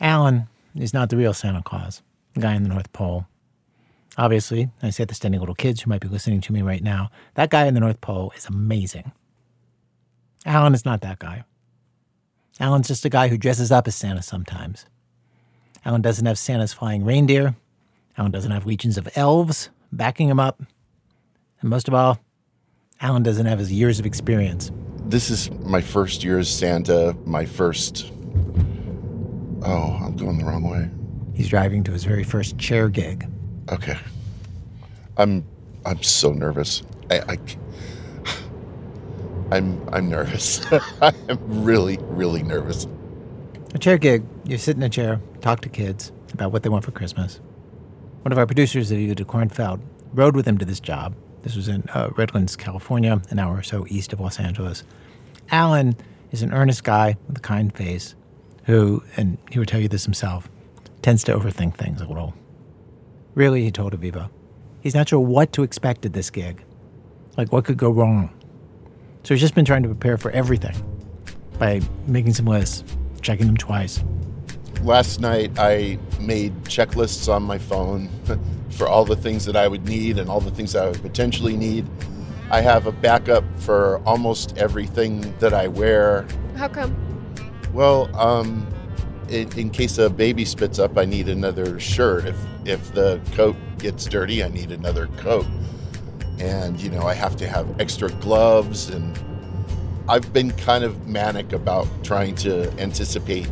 Alan is not the real Santa Claus, the guy in the North Pole. Obviously, I say this to any little kids who might be listening to me right now. That guy in the North Pole is amazing. Alan is not that guy. Alan's just a guy who dresses up as Santa sometimes. Alan doesn't have Santa's flying reindeer. Alan doesn't have legions of elves backing him up. And most of all, Alan doesn't have his years of experience. This is my first year as Santa, my first. Oh, I'm going the wrong way. He's driving to his very first chair gig. Okay. I'm I'm so nervous. I, I I'm I'm nervous. I'm really really nervous. A chair gig. You sit in a chair, talk to kids about what they want for Christmas. One of our producers, DeKornfeld, rode with him to this job. This was in uh, Redlands, California, an hour or so east of Los Angeles. Alan is an earnest guy with a kind face who, and he would tell you this himself, tends to overthink things a little. Really, he told Aviva, he's not sure what to expect at this gig. Like, what could go wrong? So he's just been trying to prepare for everything by making some lists, checking them twice. Last night, I made checklists on my phone for all the things that I would need and all the things I would potentially need. I have a backup for almost everything that I wear. How come? Well, um, in, in, case a baby spits up, I need another shirt. If if the coat gets dirty, I need another coat. And you know, I have to have extra gloves and I've been kind of manic about trying to anticipate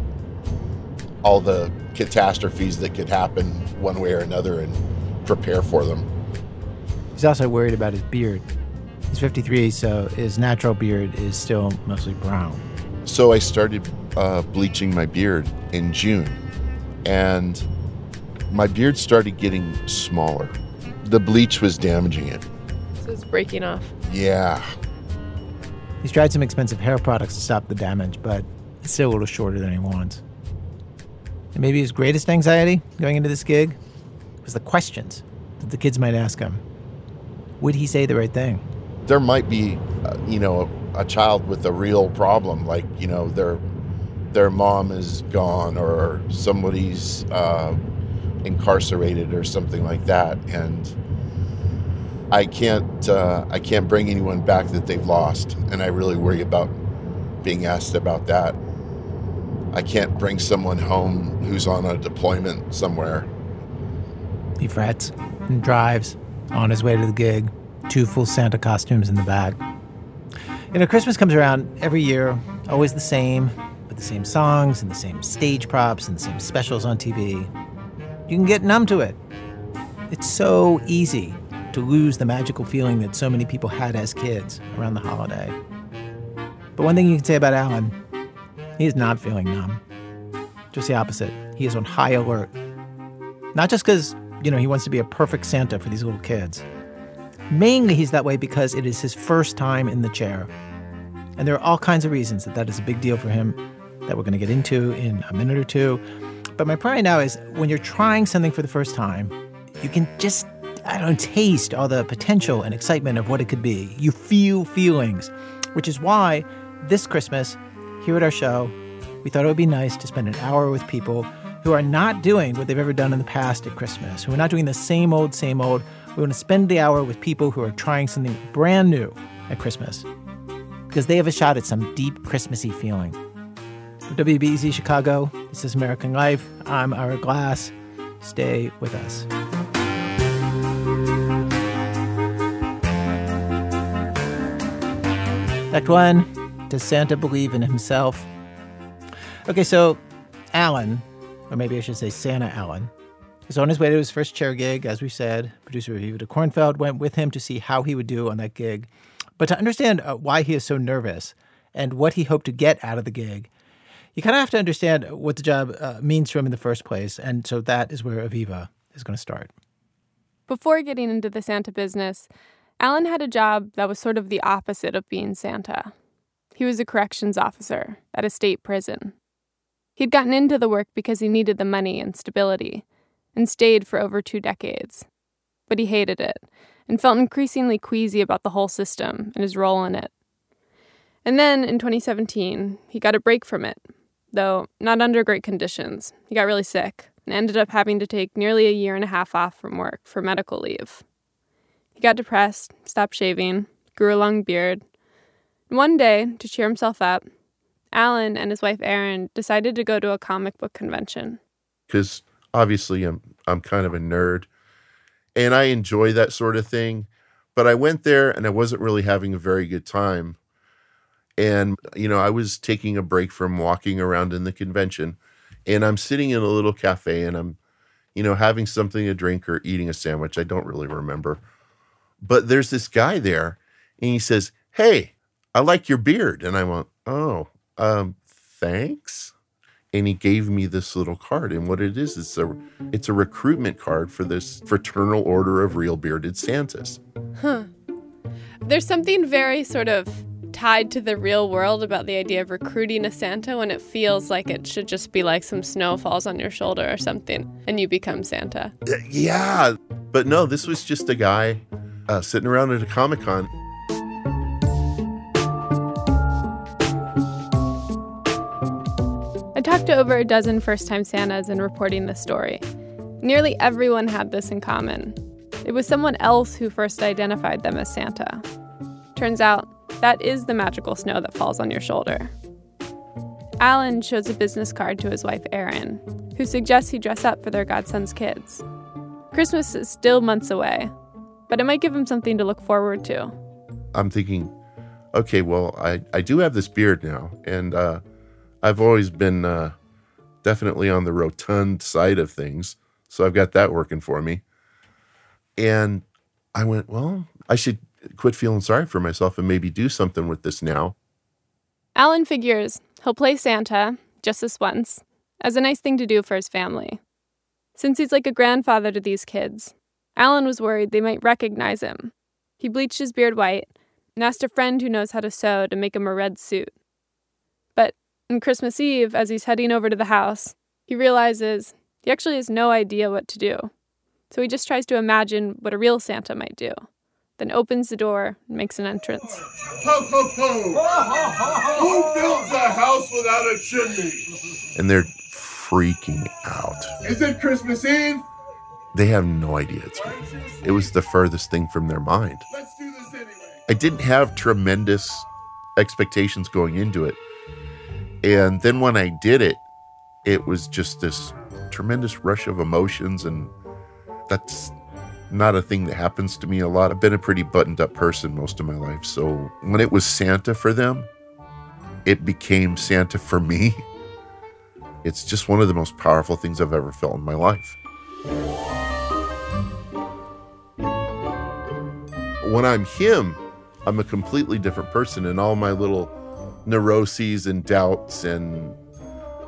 all the catastrophes that could happen one way or another and prepare for them. He's also worried about his beard. He's 53, so his natural beard is still mostly brown. So I started uh, bleaching my beard in June, and my beard started getting smaller. The bleach was damaging it. So it's breaking off. Yeah. He's tried some expensive hair products to stop the damage, but it's still a little shorter than he wants. And maybe his greatest anxiety going into this gig was the questions that the kids might ask him. Would he say the right thing? There might be, uh, you know, a, a child with a real problem, like you know, their their mom is gone or somebody's uh, incarcerated or something like that, and I can't uh, I can't bring anyone back that they've lost, and I really worry about being asked about that. I can't bring someone home who's on a deployment somewhere. He frets and drives on his way to the gig, two full Santa costumes in the bag. You know, Christmas comes around every year, always the same, the same songs and the same stage props and the same specials on TV. You can get numb to it. It's so easy to lose the magical feeling that so many people had as kids around the holiday. But one thing you can say about Alan, he is not feeling numb. Just the opposite. He is on high alert. Not just because you know, he wants to be a perfect Santa for these little kids. Mainly, he's that way because it is his first time in the chair. And there are all kinds of reasons that that is a big deal for him that we're going to get into in a minute or two. But my point now is when you're trying something for the first time, you can just, I don't taste all the potential and excitement of what it could be. You feel feelings, which is why this Christmas, here at our show, we thought it would be nice to spend an hour with people who are not doing what they've ever done in the past at Christmas, who are not doing the same old, same old. We want to spend the hour with people who are trying something brand new at Christmas because they have a shot at some deep Christmassy feeling. WBEZ Chicago, this is American Life. I'm Ira Glass. Stay with us. Act one Does Santa believe in himself? Okay, so Alan or maybe I should say Santa Alan, is on his way to his first chair gig, as we said. Producer DeKornfeld went with him to see how he would do on that gig. But to understand uh, why he is so nervous and what he hoped to get out of the gig, you kind of have to understand what the job uh, means to him in the first place. And so that is where Aviva is going to start. Before getting into the Santa business, Alan had a job that was sort of the opposite of being Santa. He was a corrections officer at a state prison. He'd gotten into the work because he needed the money and stability, and stayed for over two decades. But he hated it, and felt increasingly queasy about the whole system and his role in it. And then, in 2017, he got a break from it. Though not under great conditions. He got really sick and ended up having to take nearly a year and a half off from work for medical leave. He got depressed, stopped shaving, grew a long beard. One day, to cheer himself up, Alan and his wife Erin decided to go to a comic book convention. Because obviously I'm I'm kind of a nerd and I enjoy that sort of thing. But I went there and I wasn't really having a very good time. And, you know, I was taking a break from walking around in the convention and I'm sitting in a little cafe and I'm, you know, having something to drink or eating a sandwich. I don't really remember. But there's this guy there and he says, Hey, I like your beard. And I went, Oh, um, thanks. And he gave me this little card. And what it is, it's a it's a recruitment card for this fraternal order of real bearded Santas. Huh. There's something very sort of tied to the real world about the idea of recruiting a Santa when it feels like it should just be like some snow falls on your shoulder or something and you become Santa. Yeah. But no, this was just a guy uh, sitting around at a Comic Con. I talked to over a dozen first time Santas in reporting this story. Nearly everyone had this in common. It was someone else who first identified them as Santa. Turns out, that is the magical snow that falls on your shoulder. Alan shows a business card to his wife Erin, who suggests he dress up for their godson's kids. Christmas is still months away, but it might give him something to look forward to. I'm thinking, okay, well, I, I do have this beard now, and uh, I've always been uh, definitely on the rotund side of things. So I've got that working for me. And I went, well, I should quit feeling sorry for myself and maybe do something with this now. Alan figures he'll play Santa just this once as a nice thing to do for his family. Since he's like a grandfather to these kids, Alan was worried they might recognize him. He bleached his beard white and asked a friend who knows how to sew to make him a red suit. But on Christmas Eve, as he's heading over to the house, he realizes he actually has no idea what to do. So he just tries to imagine what a real Santa might do then opens the door and makes an entrance. Ho, ho, ho! Who builds a house without a chimney? And they're freaking out. Is it Christmas Eve? They have no idea it's me. It was the furthest thing from their mind. Let's do this anyway. I didn't have tremendous expectations going into it. And then when I did it, it was just this tremendous rush of emotions. And that's not a thing that happens to me a lot. I've been a pretty buttoned up person most of my life. So when it was Santa for them, it became Santa for me. It's just one of the most powerful things I've ever felt in my life. When I'm him, I'm a completely different person, and all my little neuroses and doubts and,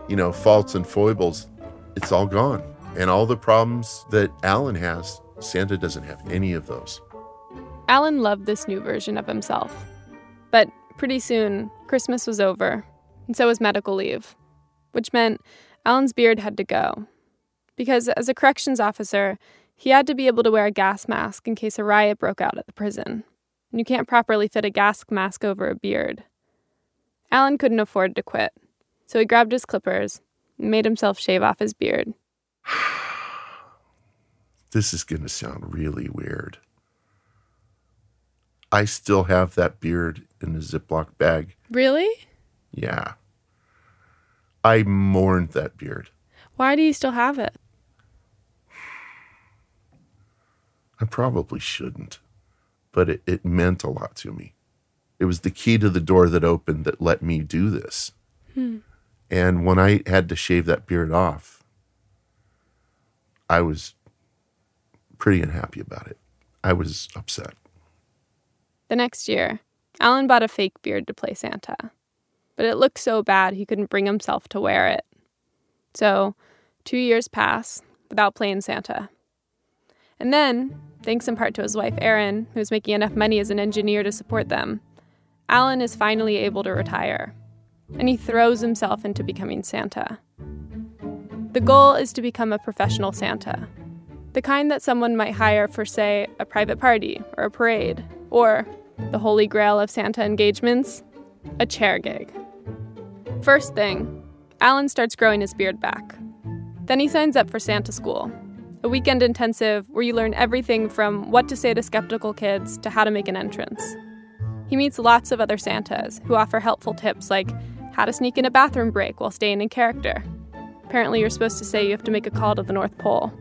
you know, faults and foibles, it's all gone. And all the problems that Alan has, Santa doesn't have any of those. Alan loved this new version of himself. But pretty soon, Christmas was over, and so was medical leave, which meant Alan's beard had to go. Because as a corrections officer, he had to be able to wear a gas mask in case a riot broke out at the prison. And you can't properly fit a gas mask over a beard. Alan couldn't afford to quit, so he grabbed his clippers and made himself shave off his beard. This is going to sound really weird. I still have that beard in a Ziploc bag. Really? Yeah. I mourned that beard. Why do you still have it? I probably shouldn't, but it, it meant a lot to me. It was the key to the door that opened that let me do this. Hmm. And when I had to shave that beard off, I was pretty unhappy about it. I was upset. The next year, Alan bought a fake beard to play Santa, but it looked so bad he couldn't bring himself to wear it. So, two years pass without playing Santa. And then, thanks in part to his wife Erin, who's making enough money as an engineer to support them, Alan is finally able to retire. And he throws himself into becoming Santa. The goal is to become a professional Santa, the kind that someone might hire for, say, a private party or a parade, or the holy grail of Santa engagements, a chair gig. First thing, Alan starts growing his beard back. Then he signs up for Santa School, a weekend intensive where you learn everything from what to say to skeptical kids to how to make an entrance. He meets lots of other Santas who offer helpful tips like how to sneak in a bathroom break while staying in character. Apparently, you're supposed to say you have to make a call to the North Pole.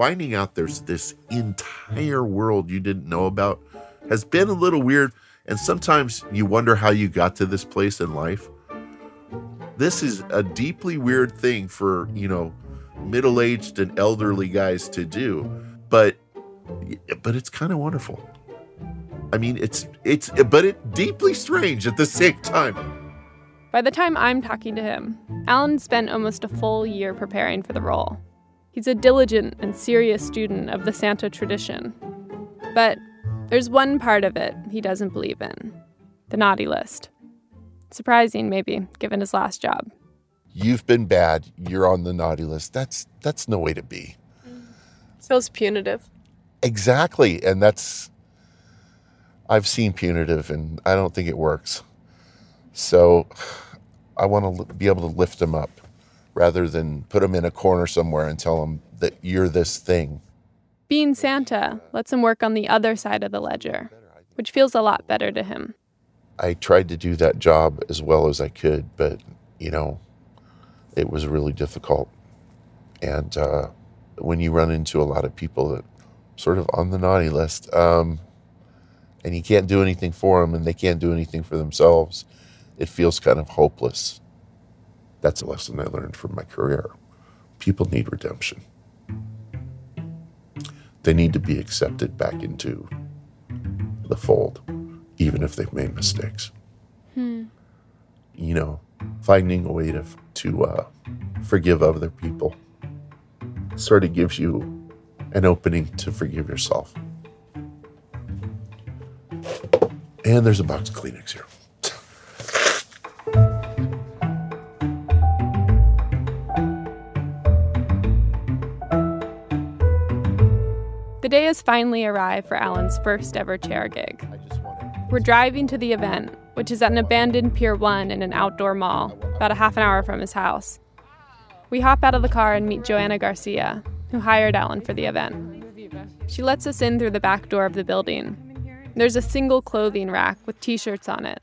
Finding out there's this entire world you didn't know about has been a little weird, and sometimes you wonder how you got to this place in life. This is a deeply weird thing for, you know, middle-aged and elderly guys to do, but but it's kind of wonderful. I mean, it's it's but it deeply strange at the same time. By the time I'm talking to him, Alan spent almost a full year preparing for the role. He's a diligent and serious student of the Santa tradition. But there's one part of it he doesn't believe in the naughty list. Surprising, maybe, given his last job. You've been bad. You're on the naughty list. That's that's no way to be. Feels punitive. Exactly, and that's I've seen punitive, and I don't think it works. So I want to be able to lift him up rather than put them in a corner somewhere and tell them that you're this thing. Being Santa lets him work on the other side of the ledger, which feels a lot better to him. I tried to do that job as well as I could, but you know, it was really difficult. And uh, when you run into a lot of people that sort of on the naughty list, um, and you can't do anything for them, and they can't do anything for themselves, it feels kind of hopeless. That's a lesson I learned from my career. People need redemption. They need to be accepted back into the fold even if they've made mistakes. Hmm. You know, finding a way to to uh, forgive other people sort of gives you an opening to forgive yourself. And there's a box of Kleenex here. Day has finally arrived for Alan's first ever chair gig. We're driving to the event, which is at an abandoned Pier 1 in an outdoor mall, about a half an hour from his house. We hop out of the car and meet Joanna Garcia, who hired Alan for the event. She lets us in through the back door of the building. There's a single clothing rack with t shirts on it.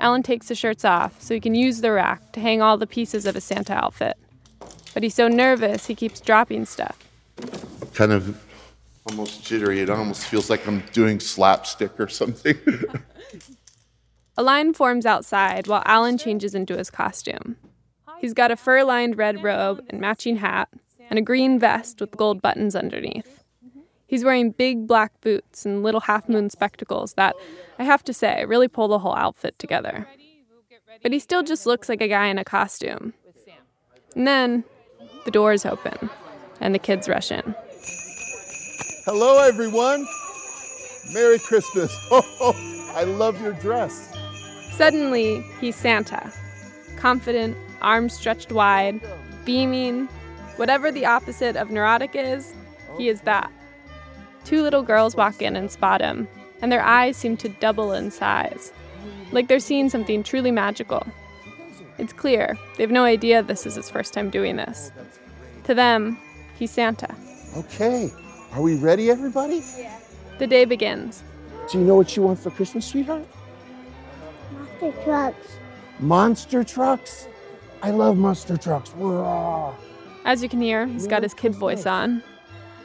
Alan takes the shirts off so he can use the rack to hang all the pieces of his Santa outfit. But he's so nervous he keeps dropping stuff. Kind of almost jittery. It almost feels like I'm doing slapstick or something. a line forms outside while Alan changes into his costume. He's got a fur lined red robe and matching hat, and a green vest with gold buttons underneath. He's wearing big black boots and little half moon spectacles that, I have to say, really pull the whole outfit together. But he still just looks like a guy in a costume. And then the doors open, and the kids rush in. Hello, everyone. Merry Christmas. Oh, oh, I love your dress. Suddenly, he's Santa. Confident, arms stretched wide, beaming. Whatever the opposite of neurotic is, he is that. Two little girls walk in and spot him, and their eyes seem to double in size, like they're seeing something truly magical. It's clear they have no idea this is his first time doing this. To them, he's Santa. Okay, are we ready, everybody? Yeah. The day begins. Do you know what you want for Christmas, sweetheart? Monster trucks. Monster trucks? I love monster trucks. Hurrah. As you can hear, he's got his kid voice on.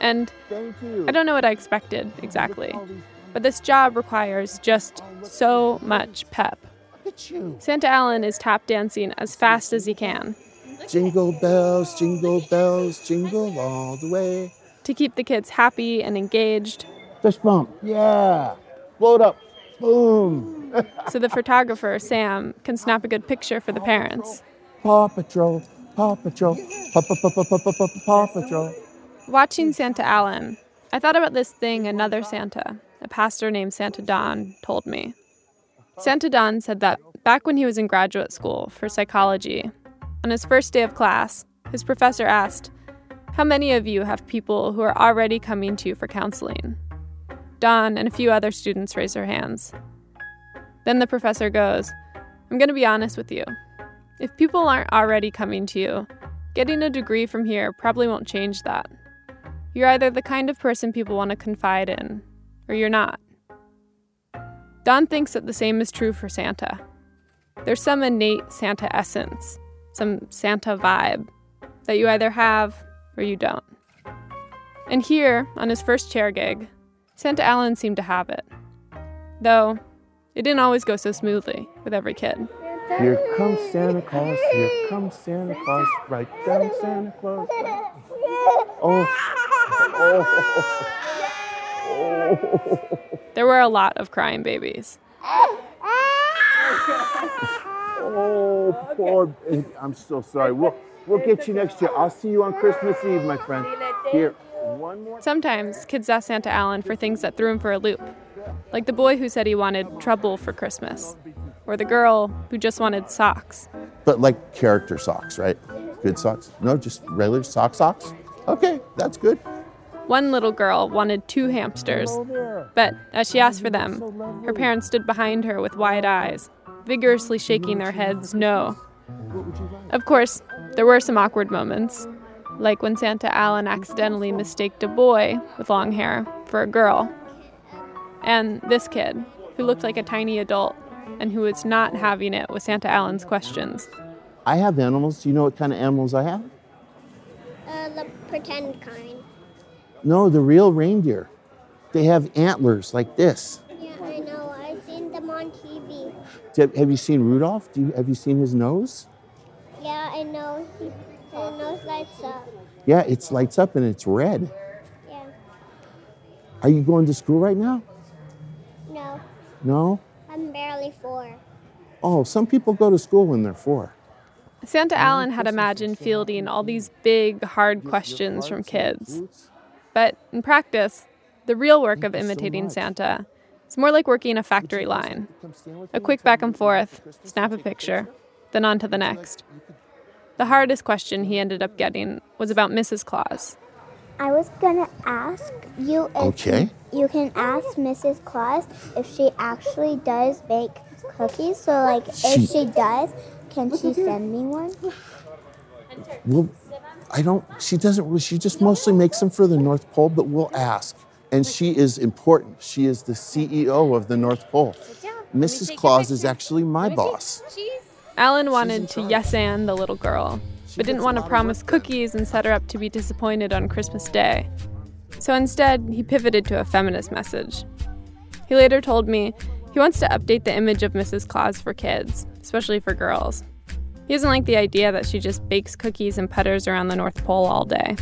And I don't know what I expected exactly, but this job requires just oh, so much pep. Santa Alan is tap dancing as fast as he can. Jingle bells, jingle bells, jingle all the way to keep the kids happy and engaged. Fist bump, yeah. Blow it up, boom. so the photographer, Sam, can snap a good picture for the parents. Paw Patrol, Paw Patrol, Paw, Paw, Paw, Paw, Paw, Paw, Paw Patrol. Watching Santa Alan, I thought about this thing another Santa, a pastor named Santa Don, told me. Santa Don said that back when he was in graduate school for psychology, on his first day of class, his professor asked, how many of you have people who are already coming to you for counseling? Don and a few other students raise their hands. Then the professor goes, I'm going to be honest with you. If people aren't already coming to you, getting a degree from here probably won't change that. You're either the kind of person people want to confide in, or you're not. Don thinks that the same is true for Santa. There's some innate Santa essence, some Santa vibe, that you either have or you don't. And here, on his first chair gig, Santa Alan seemed to have it. Though, it didn't always go so smoothly with every kid. Here comes Santa Claus, here comes Santa Claus, right down Santa Claus. Oh, oh, oh. There were a lot of crying babies. Oh, poor baby. I'm so sorry. We'll, we'll get you next year. I'll see you on Christmas Eve, my friend. Here, one more. Sometimes kids ask Santa Alan for things that threw him for a loop, like the boy who said he wanted trouble for Christmas, or the girl who just wanted socks. But like character socks, right? Good socks? No, just regular sock socks? Okay, that's good. One little girl wanted two hamsters, but as she asked for them, her parents stood behind her with wide eyes, vigorously shaking their heads no. Of course, there were some awkward moments, like when Santa Alan accidentally mistaked a boy with long hair for a girl. And this kid, who looked like a tiny adult and who was not having it with Santa Alan's questions. I have animals. Do you know what kind of animals I have? Uh, the pretend kind. No, the real reindeer. They have antlers like this. Yeah, I know. I've seen them on TV. Have have you seen Rudolph? Do you, have you seen his nose? Yeah, I know. He, his nose lights up. Yeah, it lights up and it's red. Yeah. Are you going to school right now? No, No? I'm barely four. Oh, some people go to school when they're four. Santa mm-hmm. Alan had imagined fielding all these big, hard questions from kids. But in practice, the real work of imitating Santa is more like working a factory line. A quick back and forth, snap a picture, then on to the next. The hardest question he ended up getting was about Mrs. Claus. I was gonna ask you if Okay. you can ask Mrs. Claus if she actually does bake cookies. So, like, She- if she does, can she send me one? Well, I don't, she doesn't, she just mostly makes them for the North Pole, but we'll ask. And she is important. She is the CEO of the North Pole. Mrs. Claus is actually my boss. Alan wanted to yes and the little girl, but didn't want to promise cookies and set her up to be disappointed on Christmas Day. So instead, he pivoted to a feminist message. He later told me he wants to update the image of Mrs. Claus for kids, especially for girls. He doesn't like the idea that she just bakes cookies and putters around the North Pole all day.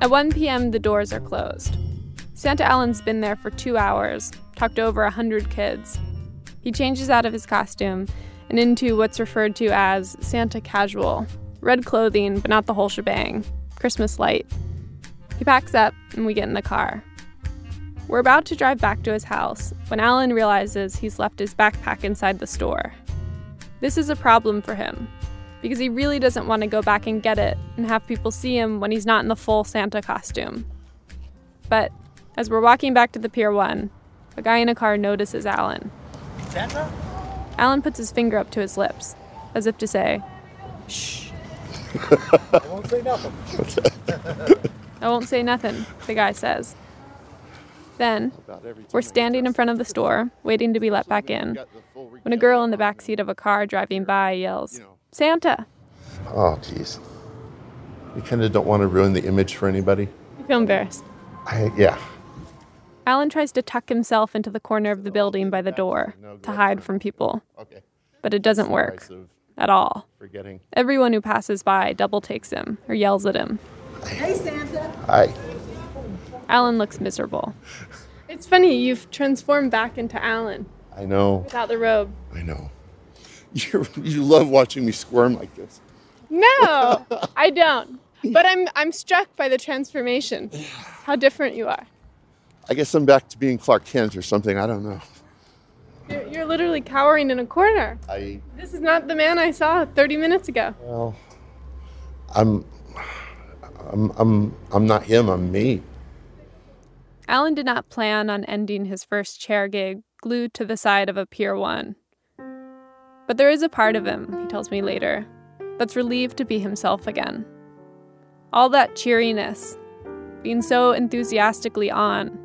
At 1 p.m., the doors are closed. Santa Alan's been there for two hours, talked to over a hundred kids. He changes out of his costume and into what's referred to as Santa casual red clothing, but not the whole shebang, Christmas light. He packs up and we get in the car. We're about to drive back to his house when Alan realizes he's left his backpack inside the store. This is a problem for him because he really doesn't want to go back and get it and have people see him when he's not in the full Santa costume. But as we're walking back to the Pier 1, a guy in a car notices Alan. Santa? Alan puts his finger up to his lips, as if to say, Shh, I won't say nothing. I won't say nothing, the guy says. Then, we're standing in front of the store, waiting to be let back in, when a girl in the back seat of a car driving by yells, Santa! Oh, jeez. You kind of don't want to ruin the image for anybody. I feel embarrassed. I, yeah. Alan tries to tuck himself into the corner of the oh, building by the door to hide from people, but it doesn't work at all. Everyone who passes by double takes him or yells at him. Hey, Santa. Hi. Alan looks miserable. It's funny, you've transformed back into Alan I know. without the robe. I know. You you love watching me squirm like this. No, I don't. But I'm I'm struck by the transformation. How different you are. I guess I'm back to being Clark Kent or something. I don't know. You're, you're literally cowering in a corner. I This is not the man I saw 30 minutes ago. well, I'm I'm I'm I'm not him. I'm me. Alan did not plan on ending his first chair gig glued to the side of a Pier 1. But there is a part of him, he tells me later, that's relieved to be himself again. All that cheeriness, being so enthusiastically on,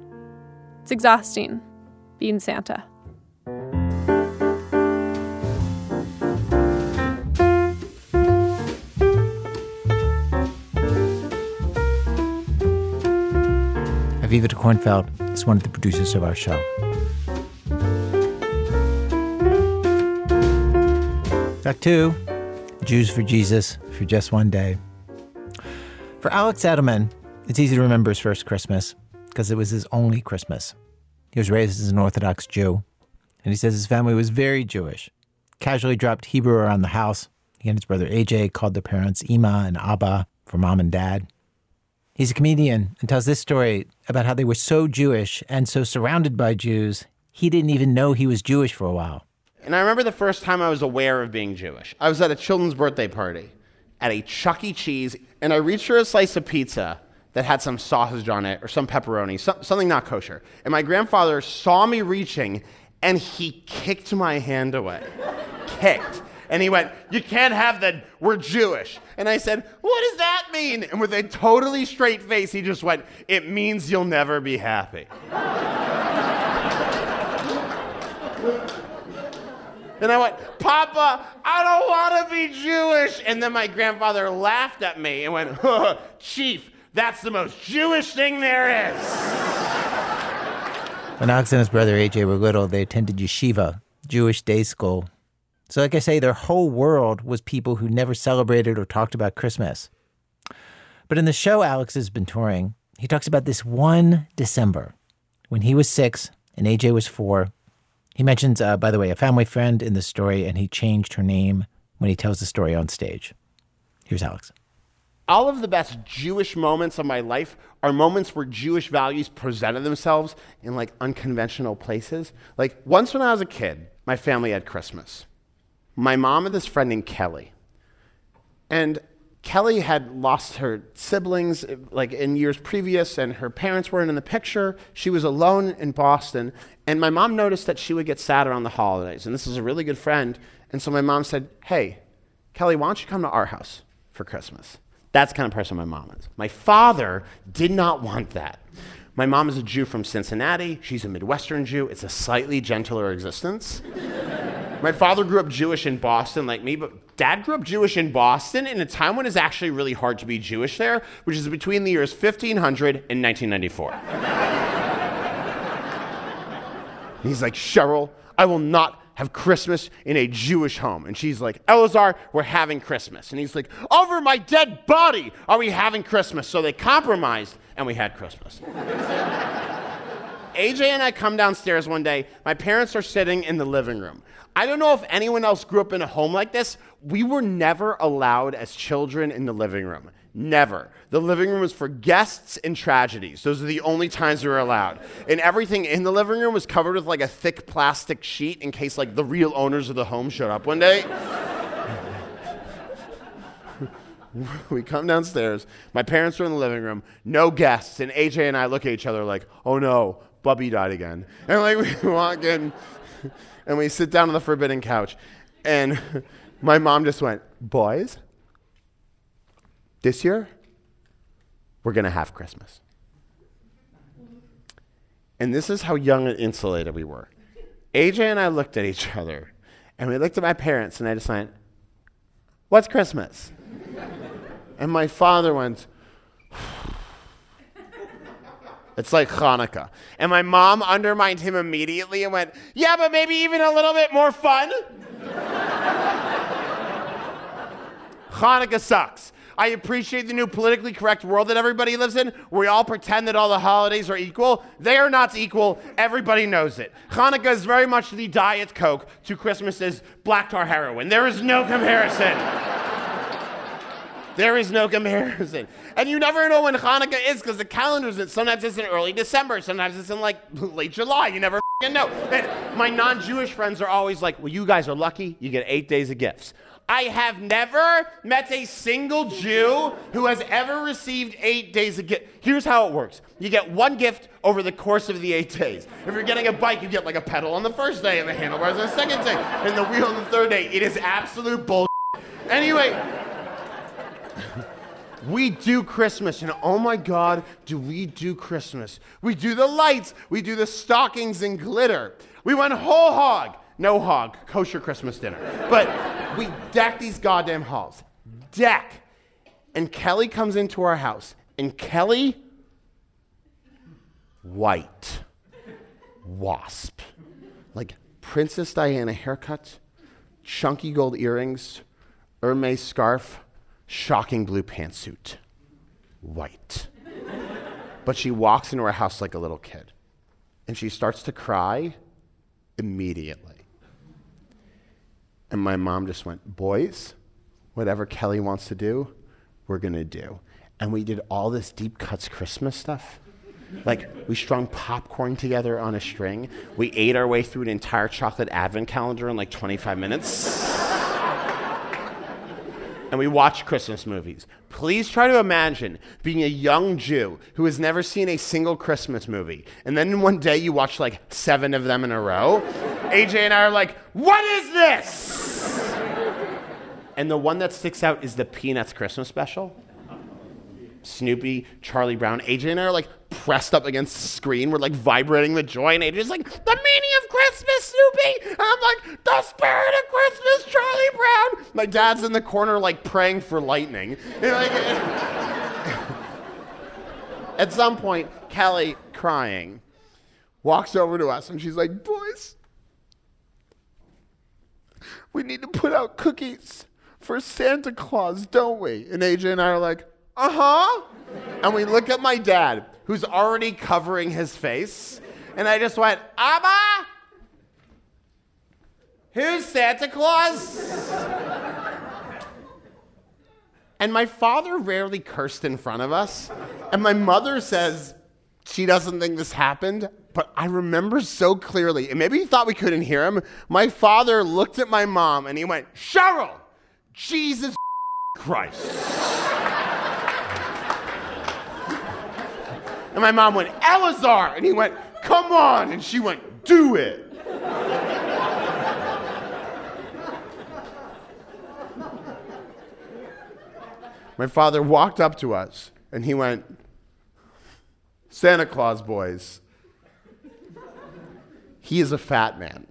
it's exhausting being Santa. Aviva DeKornfeld is one of the producers of our show. Act two Jews for Jesus for just one day. For Alex Edelman, it's easy to remember his first Christmas because it was his only Christmas. He was raised as an Orthodox Jew, and he says his family was very Jewish. Casually dropped Hebrew around the house. He and his brother AJ called their parents Ima and Abba for mom and dad. He's a comedian and tells this story about how they were so Jewish and so surrounded by Jews, he didn't even know he was Jewish for a while. And I remember the first time I was aware of being Jewish. I was at a children's birthday party at a Chuck E. Cheese, and I reached for a slice of pizza that had some sausage on it or some pepperoni, something not kosher. And my grandfather saw me reaching and he kicked my hand away. kicked. And he went, You can't have that. We're Jewish. And I said, What does that mean? And with a totally straight face, he just went, It means you'll never be happy. And I went, Papa, I don't want to be Jewish. And then my grandfather laughed at me and went, Chief, that's the most Jewish thing there is. When Alex and his brother AJ were little, they attended yeshiva, Jewish day school. So, like I say, their whole world was people who never celebrated or talked about Christmas. But in the show Alex has been touring, he talks about this one December when he was six and AJ was four he mentions, uh, by the way, a family friend in the story, and he changed her name when he tells the story on stage. Here's Alex. All of the best Jewish moments of my life are moments where Jewish values presented themselves in like unconventional places. Like once when I was a kid, my family had Christmas. My mom had this friend named Kelly. And Kelly had lost her siblings like in years previous, and her parents weren't in the picture. She was alone in Boston, and my mom noticed that she would get sad around the holidays. And this is a really good friend, and so my mom said, "Hey, Kelly, why don't you come to our house for Christmas?" That's the kind of person my mom is. My father did not want that. My mom is a Jew from Cincinnati. She's a Midwestern Jew. It's a slightly gentler existence. My father grew up Jewish in Boston, like me, but dad grew up Jewish in Boston in a time when it's actually really hard to be Jewish there, which is between the years 1500 and 1994. He's like, Cheryl, I will not have Christmas in a Jewish home. And she's like, Elazar, we're having Christmas. And he's like, over my dead body are we having Christmas? So they compromised and we had Christmas. AJ and I come downstairs one day. My parents are sitting in the living room. I don't know if anyone else grew up in a home like this. We were never allowed as children in the living room. Never. The living room was for guests and tragedies. Those are the only times we were allowed. And everything in the living room was covered with like a thick plastic sheet in case like the real owners of the home showed up one day. we come downstairs. My parents are in the living room, no guests, and AJ and I look at each other like, oh no, Bubby died again. And like we walk in and we sit down on the forbidden couch. And my mom just went, Boys, this year, we're going to have Christmas. And this is how young and insulated we were. AJ and I looked at each other, and we looked at my parents, and I just went, What's Christmas? and my father went, it's like Hanukkah. And my mom undermined him immediately and went, Yeah, but maybe even a little bit more fun. Hanukkah sucks. I appreciate the new politically correct world that everybody lives in, where we all pretend that all the holidays are equal. They are not equal. Everybody knows it. Hanukkah is very much the Diet Coke to Christmas's black tar heroin. There is no comparison. There is no comparison. And you never know when Hanukkah is because the calendar's in. Sometimes it's in early December. Sometimes it's in like late July. You never know. And my non Jewish friends are always like, well, you guys are lucky. You get eight days of gifts. I have never met a single Jew who has ever received eight days of gift. Here's how it works you get one gift over the course of the eight days. If you're getting a bike, you get like a pedal on the first day and the handlebars on the second day and the wheel on the third day. It is absolute bull. Anyway, we do Christmas, and oh my God, do we do Christmas? We do the lights, we do the stockings and glitter. We went whole hog, no hog, kosher Christmas dinner. But we deck these goddamn halls. Deck. And Kelly comes into our house, and Kelly, white, wasp, like Princess Diana haircut, chunky gold earrings, Hermes scarf, shocking blue pantsuit, white. but she walks into our house like a little kid, and she starts to cry immediately. And my mom just went, Boys, whatever Kelly wants to do, we're going to do. And we did all this deep cuts Christmas stuff. Like, we strung popcorn together on a string. We ate our way through an entire chocolate advent calendar in like 25 minutes. And we watch Christmas movies. Please try to imagine being a young Jew who has never seen a single Christmas movie. And then one day you watch like seven of them in a row. AJ and I are like, what is this? And the one that sticks out is the Peanuts Christmas special. Snoopy, Charlie Brown, AJ and I are like pressed up against the screen. We're like vibrating with joy, and AJ's like, the meaning of Christmas, Snoopy. And I'm like, the spirit of Christmas, Charlie Brown. My dad's in the corner like praying for lightning. And, like, at some point, Kelly, crying, walks over to us and she's like, boys, we need to put out cookies for Santa Claus, don't we? And AJ and I are like, uh huh. And we look at my dad, who's already covering his face, and I just went, Abba? Who's Santa Claus? and my father rarely cursed in front of us, and my mother says she doesn't think this happened, but I remember so clearly, and maybe he thought we couldn't hear him. My father looked at my mom and he went, Cheryl, Jesus Christ. And my mom went, Elazar. And he went, come on. And she went, do it. my father walked up to us and he went, Santa Claus boys, he is a fat man.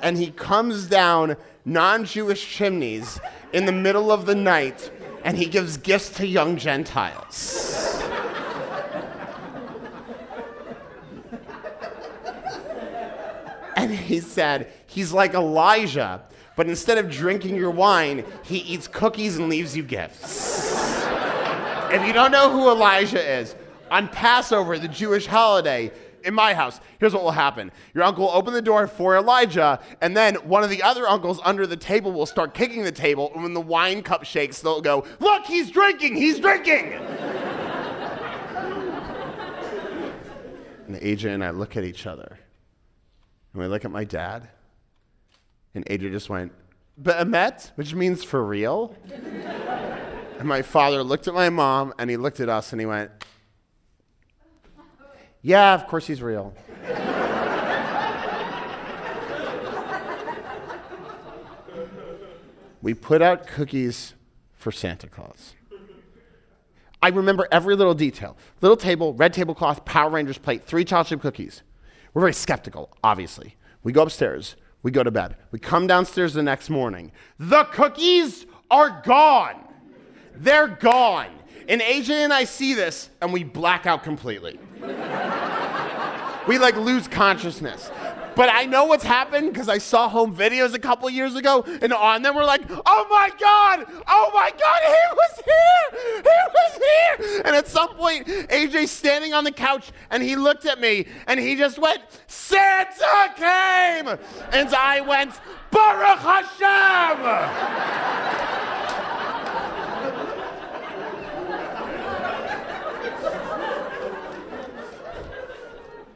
and he comes down non Jewish chimneys in the middle of the night and he gives gifts to young Gentiles. He said, He's like Elijah, but instead of drinking your wine, he eats cookies and leaves you gifts. if you don't know who Elijah is, on Passover, the Jewish holiday, in my house, here's what will happen. Your uncle will open the door for Elijah, and then one of the other uncles under the table will start kicking the table, and when the wine cup shakes, they'll go, Look, he's drinking, he's drinking! and AJ and I look at each other. And we look at my dad, and Adrian just went, But Be'emet, which means for real. and my father looked at my mom, and he looked at us, and he went, Yeah, of course he's real. we put out cookies for Santa Claus. I remember every little detail. Little table, red tablecloth, Power Rangers plate, three chocolate chip cookies. We're very skeptical, obviously. We go upstairs, we go to bed. We come downstairs the next morning. The cookies are gone. They're gone. And AJ and I see this and we black out completely. we like lose consciousness. But I know what's happened because I saw home videos a couple years ago, and on them we're like, oh my God, oh my God, he was here, he was here. And at some point, AJ's standing on the couch, and he looked at me, and he just went, Santa came. And I went, Baruch Hashem.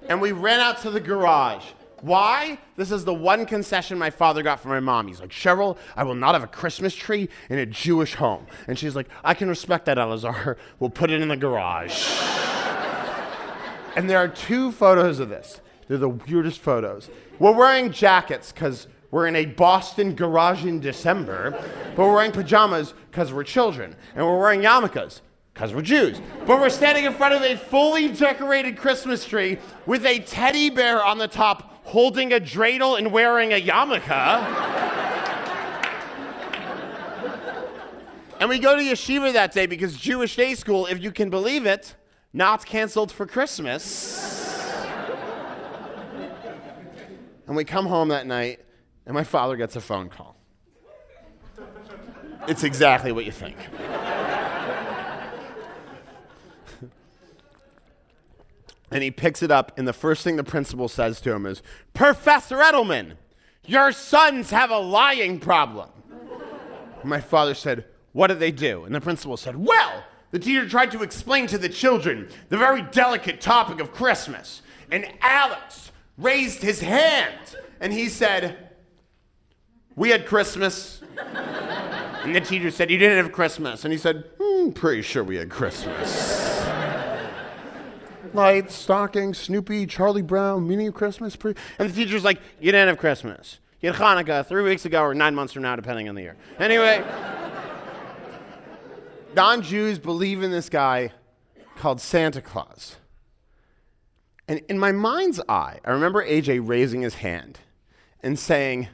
and we ran out to the garage Why? This is the one concession my father got from my mom. He's like, Cheryl, I will not have a Christmas tree in a Jewish home. And she's like, I can respect that, Elazar. We'll put it in the garage. and there are two photos of this. They're the weirdest photos. We're wearing jackets because we're in a Boston garage in December, but we're wearing pajamas because we're children. And we're wearing yarmulkes because we're Jews. But we're standing in front of a fully decorated Christmas tree with a teddy bear on the top holding a dreidel and wearing a yarmulke. and we go to yeshiva that day because Jewish day school, if you can believe it, not canceled for Christmas. and we come home that night, and my father gets a phone call. It's exactly what you think. And he picks it up, and the first thing the principal says to him is, Professor Edelman, your sons have a lying problem. My father said, What did they do? And the principal said, Well, the teacher tried to explain to the children the very delicate topic of Christmas. And Alex raised his hand and he said, We had Christmas. and the teacher said, You didn't have Christmas. And he said, hmm, Pretty sure we had Christmas. Lights, stockings, Snoopy, Charlie Brown, meaning of Christmas. Pre-. And the teacher's like, You didn't have Christmas. You had Hanukkah three weeks ago or nine months from now, depending on the year. Anyway, non Jews believe in this guy called Santa Claus. And in my mind's eye, I remember AJ raising his hand and saying,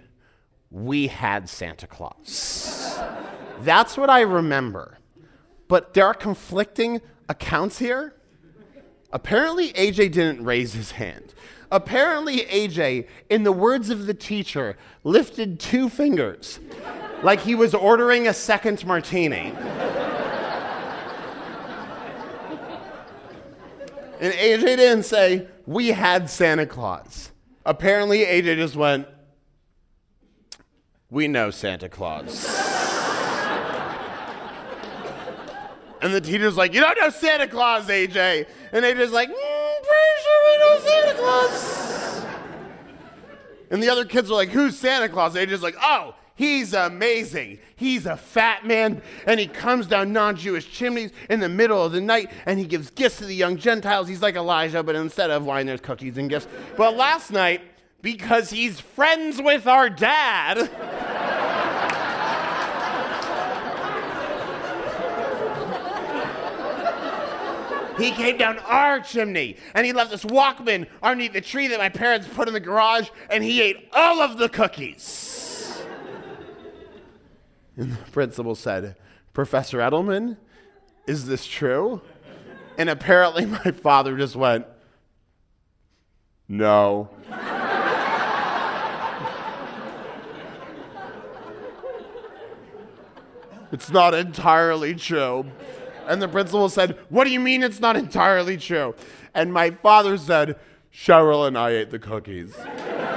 We had Santa Claus. That's what I remember. But there are conflicting accounts here. Apparently, AJ didn't raise his hand. Apparently, AJ, in the words of the teacher, lifted two fingers like he was ordering a second martini. and AJ didn't say, We had Santa Claus. Apparently, AJ just went, We know Santa Claus. And the teacher's like, You don't know Santa Claus, AJ. And AJ's like, mm, Pretty sure we know Santa Claus. and the other kids are like, Who's Santa Claus? AJ's like, Oh, He's amazing. He's a fat man, and he comes down non Jewish chimneys in the middle of the night, and he gives gifts to the young Gentiles. He's like Elijah, but instead of wine, there's cookies and gifts. But last night, because he's friends with our dad, He came down our chimney and he left this Walkman underneath the tree that my parents put in the garage and he ate all of the cookies. And the principal said, Professor Edelman, is this true? And apparently my father just went, No. it's not entirely true. And the principal said, What do you mean it's not entirely true? And my father said, Cheryl and I ate the cookies.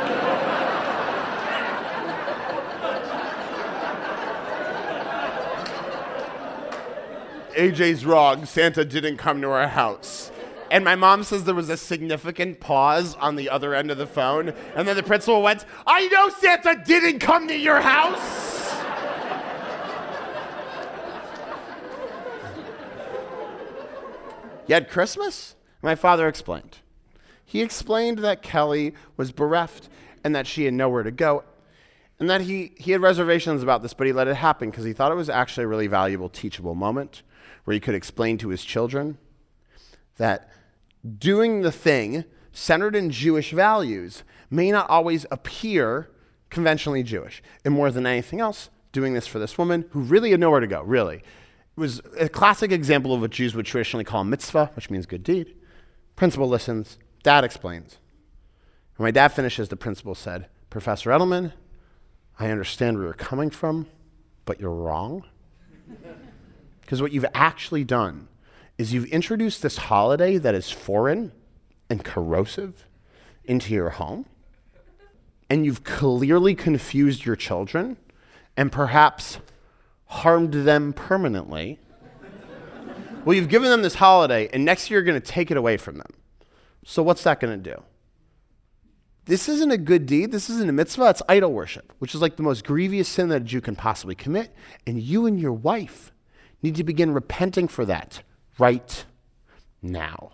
AJ's wrong. Santa didn't come to our house. And my mom says there was a significant pause on the other end of the phone. And then the principal went, I know Santa didn't come to your house. Had Christmas? My father explained. He explained that Kelly was bereft and that she had nowhere to go. And that he, he had reservations about this, but he let it happen because he thought it was actually a really valuable, teachable moment where he could explain to his children that doing the thing centered in Jewish values may not always appear conventionally Jewish. And more than anything else, doing this for this woman who really had nowhere to go, really. Was a classic example of what Jews would traditionally call mitzvah, which means good deed. Principal listens, dad explains. When my dad finishes, the principal said, Professor Edelman, I understand where you're coming from, but you're wrong. Because what you've actually done is you've introduced this holiday that is foreign and corrosive into your home, and you've clearly confused your children and perhaps harmed them permanently. well, you've given them this holiday, and next year you're going to take it away from them. So, what's that going to do? this isn't a good deed. This isn't a mitzvah. It's idol worship, which is like the most grievous sin that a Jew can possibly commit. And you and your wife need to begin repenting for that right now.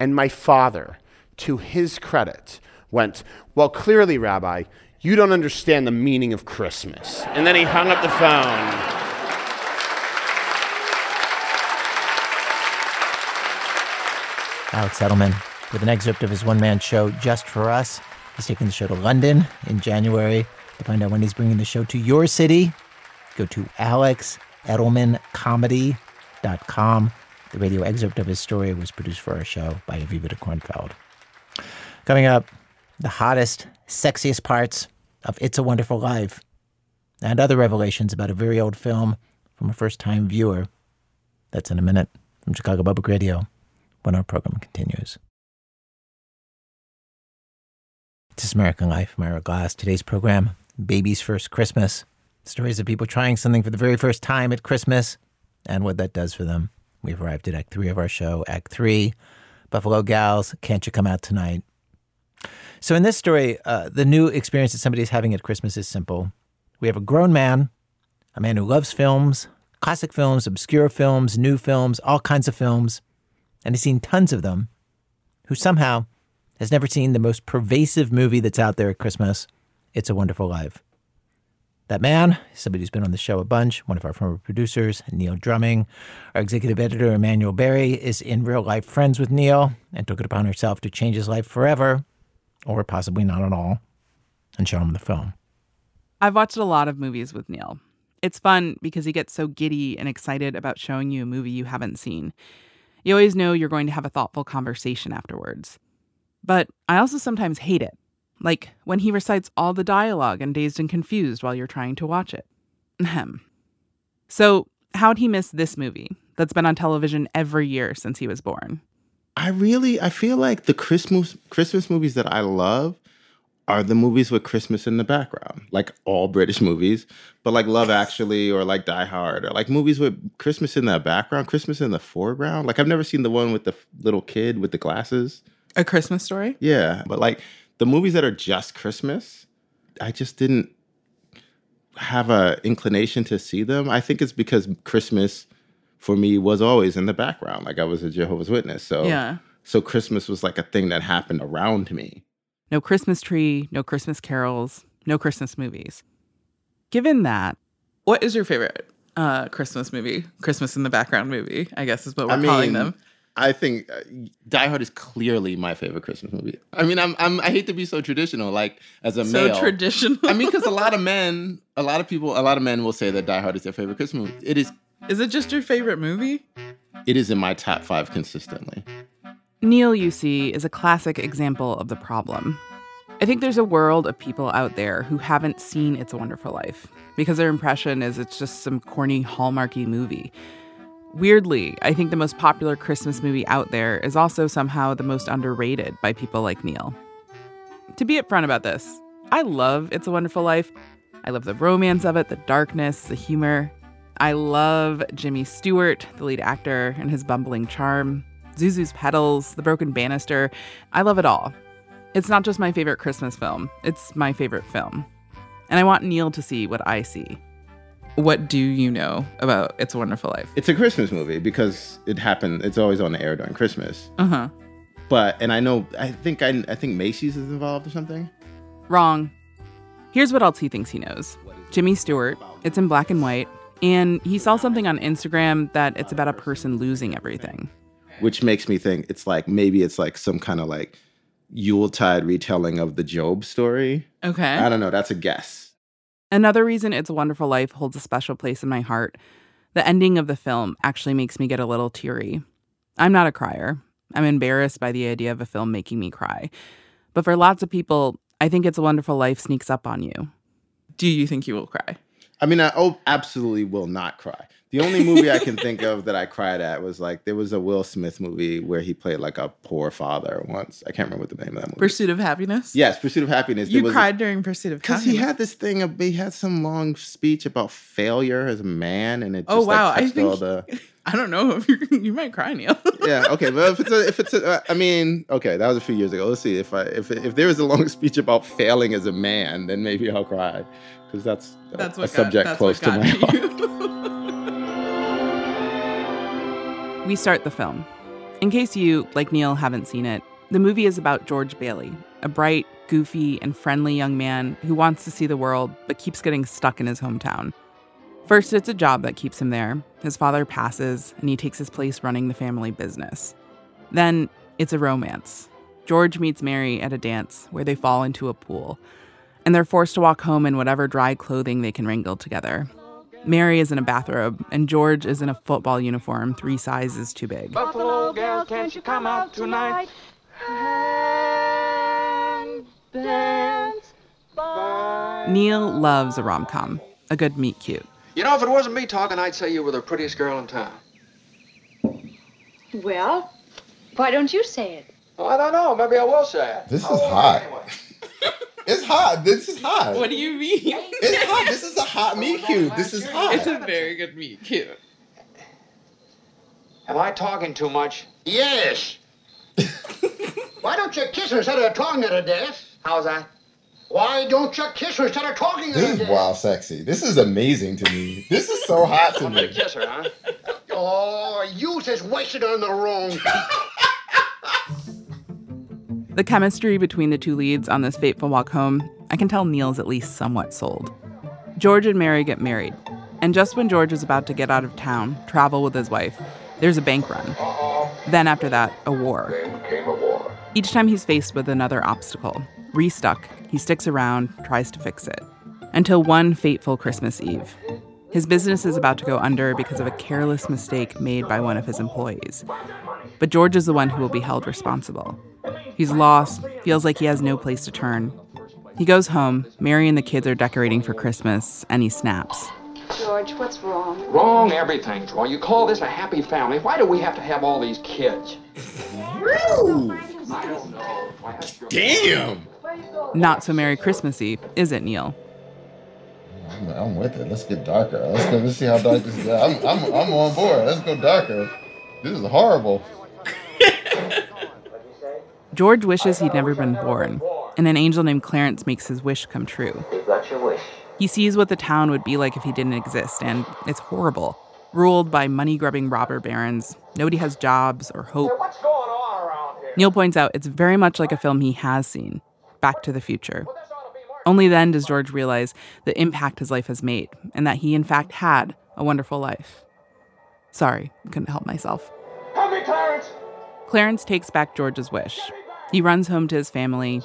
And my father, to his credit, went, Well, clearly, Rabbi, you don't understand the meaning of Christmas. And then he hung up the phone. Alex Edelman with an excerpt of his one man show, Just for Us. He's taking the show to London in January. To find out when he's bringing the show to your city, go to alexedelmancomedy.com. The radio excerpt of his story was produced for our show by Aviva DeKornfeld. Coming up, the hottest, sexiest parts of It's a Wonderful Life and other revelations about a very old film from a first time viewer. That's in a minute from Chicago Public Radio when our program continues. This American Life, I'm Ira Glass. Today's program, Baby's First Christmas. Stories of people trying something for the very first time at Christmas and what that does for them. We've arrived at Act 3 of our show, Act 3, Buffalo Gals, Can't You Come Out Tonight? So in this story, uh, the new experience that somebody's having at Christmas is simple. We have a grown man, a man who loves films, classic films, obscure films, new films, all kinds of films, and has seen tons of them, who somehow has never seen the most pervasive movie that's out there at Christmas, It's a Wonderful Life. That man, somebody who's been on the show a bunch, one of our former producers, Neil Drumming. Our executive editor, Emanuele Berry, is in real life friends with Neil and took it upon herself to change his life forever, or possibly not at all, and show him the film. I've watched a lot of movies with Neil. It's fun because he gets so giddy and excited about showing you a movie you haven't seen. You always know you're going to have a thoughtful conversation afterwards. But I also sometimes hate it, like when he recites all the dialogue and Dazed and Confused while you're trying to watch it. Ahem. So, how'd he miss this movie that's been on television every year since he was born? I really I feel like the Christmas Christmas movies that I love are the movies with Christmas in the background, like all British movies, but like Love Actually or like Die Hard or like movies with Christmas in the background, Christmas in the foreground. Like I've never seen the one with the little kid with the glasses. A Christmas story? Yeah, but like the movies that are just Christmas, I just didn't have a inclination to see them. I think it's because Christmas for me was always in the background. Like I was a Jehovah's Witness. So Yeah. so Christmas was like a thing that happened around me. No Christmas tree, no Christmas carols, no Christmas movies. Given that, what is your favorite uh, Christmas movie? Christmas in the background movie, I guess is what we're I calling them. I think uh, Die Hard is clearly my favorite Christmas movie. I mean, I'm, I'm I hate to be so traditional, like as a So male. traditional. I mean, because a lot of men, a lot of people, a lot of men will say that Die Hard is their favorite Christmas movie. It is. Is it just your favorite movie? It is in my top five consistently. Neil, you see, is a classic example of the problem. I think there's a world of people out there who haven't seen It's a Wonderful Life because their impression is it's just some corny Hallmarky movie. Weirdly, I think the most popular Christmas movie out there is also somehow the most underrated by people like Neil. To be upfront about this, I love It's a Wonderful Life. I love the romance of it, the darkness, the humor. I love Jimmy Stewart, the lead actor, and his bumbling charm. Zuzu's petals, the broken banister. I love it all. It's not just my favorite Christmas film, it's my favorite film. And I want Neil to see what I see. What do you know about It's a Wonderful Life? It's a Christmas movie because it happened. It's always on the air during Christmas. Uh huh. But and I know I think I I think Macy's is involved or something. Wrong. Here's what else he thinks he knows Jimmy Stewart, it's in black and white, and he saw something on Instagram that it's about a person losing everything. which makes me think it's like maybe it's like some kind of like Yuletide retelling of the Job story. Okay. I don't know. That's a guess. Another reason It's a Wonderful Life holds a special place in my heart the ending of the film actually makes me get a little teary. I'm not a crier. I'm embarrassed by the idea of a film making me cry. But for lots of people, I think It's a Wonderful Life sneaks up on you. Do you think you will cry? I mean, I oh, absolutely will not cry. The only movie I can think of that I cried at was like there was a Will Smith movie where he played like a poor father once. I can't remember what the name of that movie. Pursuit of Happiness. Yes, Pursuit of Happiness. You cried during Pursuit of Because he had this thing of he had some long speech about failure as a man, and it just Oh, wow, like I think- the I don't know if you you might cry, Neil. yeah okay. But if it's a, if it's a, uh, I mean okay, that was a few years ago. Let's see if I if if there was a long speech about failing as a man, then maybe I'll cry because that's, a- That's a what got- subject that's close what to got my heart. We start the film. In case you, like Neil, haven't seen it, the movie is about George Bailey, a bright, goofy, and friendly young man who wants to see the world but keeps getting stuck in his hometown. First, it's a job that keeps him there. His father passes, and he takes his place running the family business. Then, it's a romance. George meets Mary at a dance where they fall into a pool, and they're forced to walk home in whatever dry clothing they can wrangle together. Mary is in a bathrobe, and George is in a football uniform three sizes too big. Buffalo girl, can't you come out tonight? And dance by Neil loves a rom com, a good meet cute. You know, if it wasn't me talking, I'd say you were the prettiest girl in town. Well, why don't you say it? Oh, I don't know. Maybe I will say it. This is hot. Oh, It's hot. This is hot. What do you mean? It's hot. This is a hot meet oh, cute. This is hot. It's a very good meet cute. Am I talking too much? Yes. Why don't you kiss her instead of talking her to death? How's that? Why don't you kiss her instead of talking to her This is death? wild sexy. This is amazing to me. This is so hot to I'm gonna kiss her, huh? Oh, you just wasted on the wrong. The chemistry between the two leads on this fateful walk home, I can tell Neil's at least somewhat sold. George and Mary get married, and just when George is about to get out of town, travel with his wife, there's a bank run. Then after that, a war. Each time he's faced with another obstacle, restuck, he sticks around, tries to fix it. Until one fateful Christmas Eve. His business is about to go under because of a careless mistake made by one of his employees. But George is the one who will be held responsible. He's lost, feels like he has no place to turn. He goes home, Mary and the kids are decorating for Christmas, and he snaps. George, what's wrong? Wrong, everything's wrong. You call this a happy family? Why do we have to have all these kids? I don't know. Why have your- Damn. Not so Merry Christmassy, is it, Neil? I'm, I'm with it. Let's get darker. Let's go. Let's see how dark this is. I'm, I'm, I'm on board. Let's go darker. This is horrible. George wishes he'd never been born, and an angel named Clarence makes his wish come true. You got your wish. He sees what the town would be like if he didn't exist, and it's horrible. Ruled by money grubbing robber barons, nobody has jobs or hope. What's going on around here? Neil points out it's very much like a film he has seen Back to the Future. Only then does George realize the impact his life has made, and that he, in fact, had a wonderful life. Sorry, couldn't help myself. Help me, Clarence! Clarence takes back George's wish. He runs home to his family,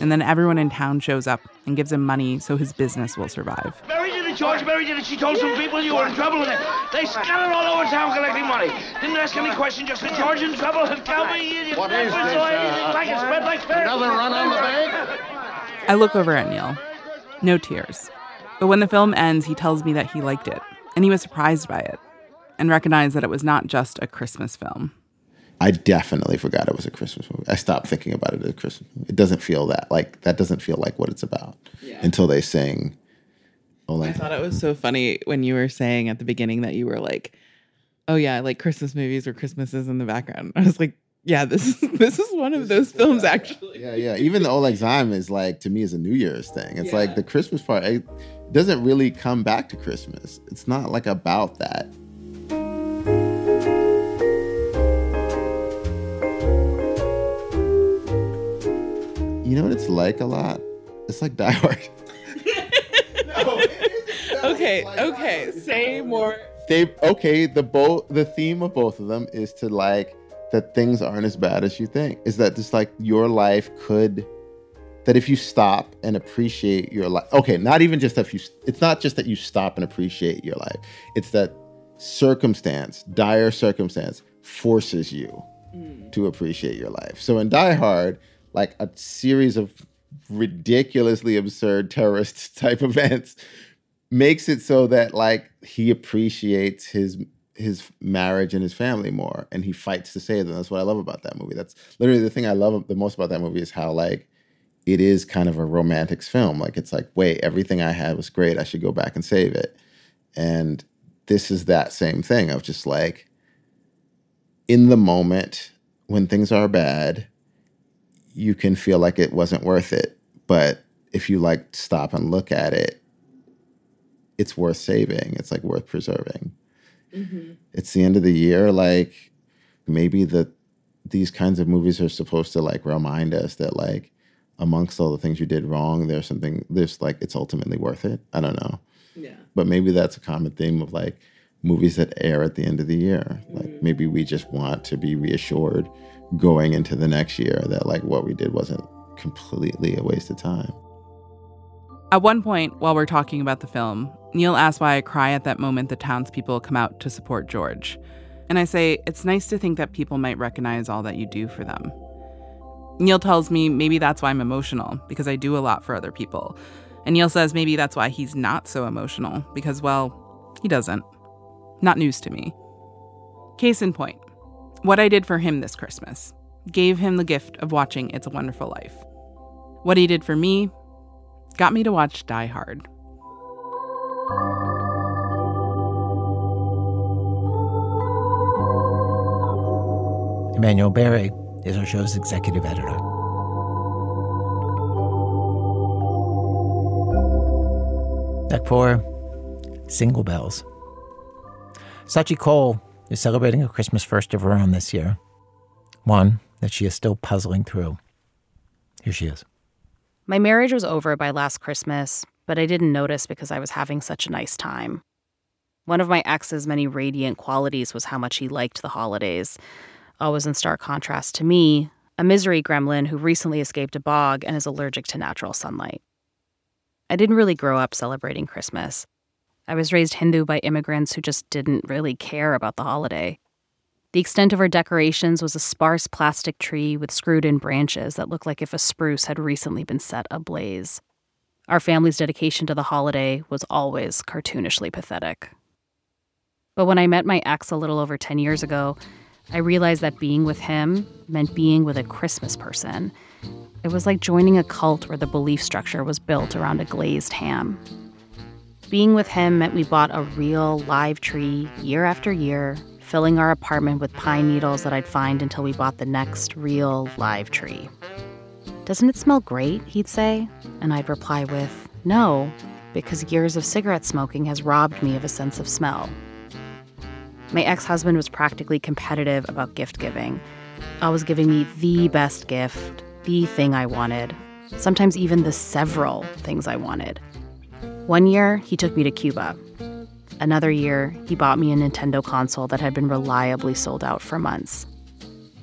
and then everyone in town shows up and gives him money so his business will survive. Mary did it, George. Mary did it. She told some people you were in trouble with it. They scattered all over town collecting money. Didn't ask any question, just said George in trouble and tell me you What never is saw this, anything uh, like it. Spread like fair. Another run on the bank? I look over at Neil. No tears. But when the film ends, he tells me that he liked it, and he was surprised by it, and recognized that it was not just a Christmas film. I definitely forgot it was a Christmas movie. I stopped thinking about it as a Christmas movie. It doesn't feel that like that doesn't feel like what it's about until they sing. Oh, I thought it was so funny when you were saying at the beginning that you were like, "Oh yeah, like Christmas movies or Christmases in the background." I was like, "Yeah, this is this is one of those films actually." yeah, yeah. Even the Auld Lang Syne is like to me is a New Year's thing. It's like the Christmas part it doesn't really come back to Christmas. It's not like about that. You know what it's like a lot? It's like Die Hard. okay, okay, say more. they okay the both the theme of both of them is to like that things aren't as bad as you think. Is that just like your life could that if you stop and appreciate your life okay not even just if you it's not just that you stop and appreciate your life. It's that circumstance dire circumstance forces you mm. to appreciate your life. So in die hard like a series of ridiculously absurd terrorist type events makes it so that like he appreciates his his marriage and his family more and he fights to save them. That's what i love about that movie. That's literally the thing i love the most about that movie is how like it is kind of a romantics film. Like it's like wait everything i had was great. I should go back and save it. And this is that same thing of just like in the moment when things are bad you can feel like it wasn't worth it but if you like stop and look at it it's worth saving. It's like worth preserving. Mm-hmm. it's the end of the year like maybe the these kinds of movies are supposed to like remind us that like amongst all the things you did wrong there's something there's like it's ultimately worth it. I don't know. Yeah. but maybe that's a common theme of like movies that air at the end of the year. Like maybe we just want to be reassured going into the next year that like what we did wasn't completely a waste of time At one point, while we're talking about the film, Neil asks why I cry at that moment the townspeople come out to support George. And I say, it's nice to think that people might recognize all that you do for them. Neil tells me maybe that's why I'm emotional, because I do a lot for other people. And Neil says maybe that's why he's not so emotional, because, well, he doesn't. Not news to me. Case in point what I did for him this Christmas gave him the gift of watching It's a Wonderful Life. What he did for me got me to watch Die Hard. Emanuele Berry is our show's executive editor. Deck four, Single Bells. Scaachi Koul is celebrating a Christmas first of her own this year, one that she is still puzzling through. Here she is. My marriage was over by last Christmas, but I didn't notice because I was having such a nice time. One of my ex's many radiant qualities was how much he liked the holidays, always in stark contrast to me, a misery gremlin who recently escaped a bog and is allergic to natural sunlight. I didn't really grow up celebrating Christmas. I was raised Hindu by immigrants who just didn't really care about the holiday. The extent of our decorations was a sparse plastic tree with screwed in branches that looked like if a spruce had recently been set ablaze. Our family's dedication to the holiday was always cartoonishly pathetic. But when I met my ex a little over 10 years ago, I realized that being with him meant being with a Christmas person. It was like joining a cult where the belief structure was built around a glazed ham. Being with him meant we bought a real live tree year after year, filling our apartment with pine needles that I'd find until we bought the next real live tree. Doesn't it smell great? He'd say. And I'd reply with, No, because years of cigarette smoking has robbed me of a sense of smell. My ex husband was practically competitive about gift giving, always giving me the best gift, the thing I wanted, sometimes even the several things I wanted. One year, he took me to Cuba. Another year, he bought me a Nintendo console that had been reliably sold out for months.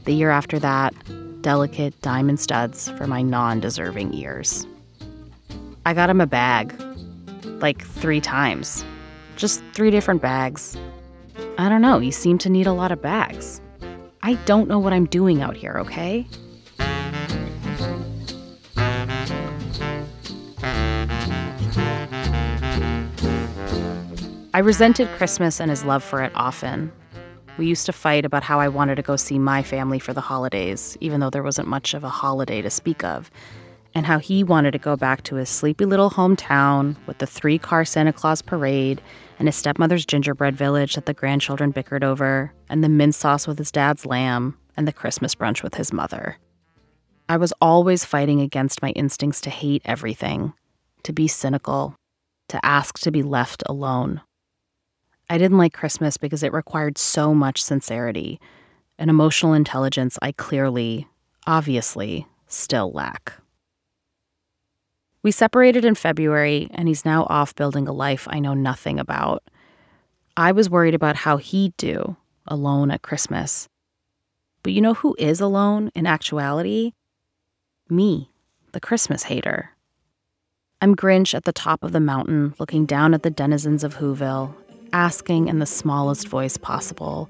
The year after that, delicate diamond studs for my non deserving ears. I got him a bag, like three times. Just three different bags. I don't know, he seemed to need a lot of bags. I don't know what I'm doing out here, okay? I resented Christmas and his love for it often. We used to fight about how I wanted to go see my family for the holidays, even though there wasn't much of a holiday to speak of, and how he wanted to go back to his sleepy little hometown with the three car Santa Claus parade and his stepmother's gingerbread village that the grandchildren bickered over, and the mint sauce with his dad's lamb, and the Christmas brunch with his mother. I was always fighting against my instincts to hate everything, to be cynical, to ask to be left alone. I didn't like Christmas because it required so much sincerity, an emotional intelligence I clearly, obviously, still lack. We separated in February, and he's now off building a life I know nothing about. I was worried about how he'd do alone at Christmas. But you know who is alone in actuality? Me, the Christmas hater. I'm Grinch at the top of the mountain, looking down at the denizens of Whoville, asking in the smallest voice possible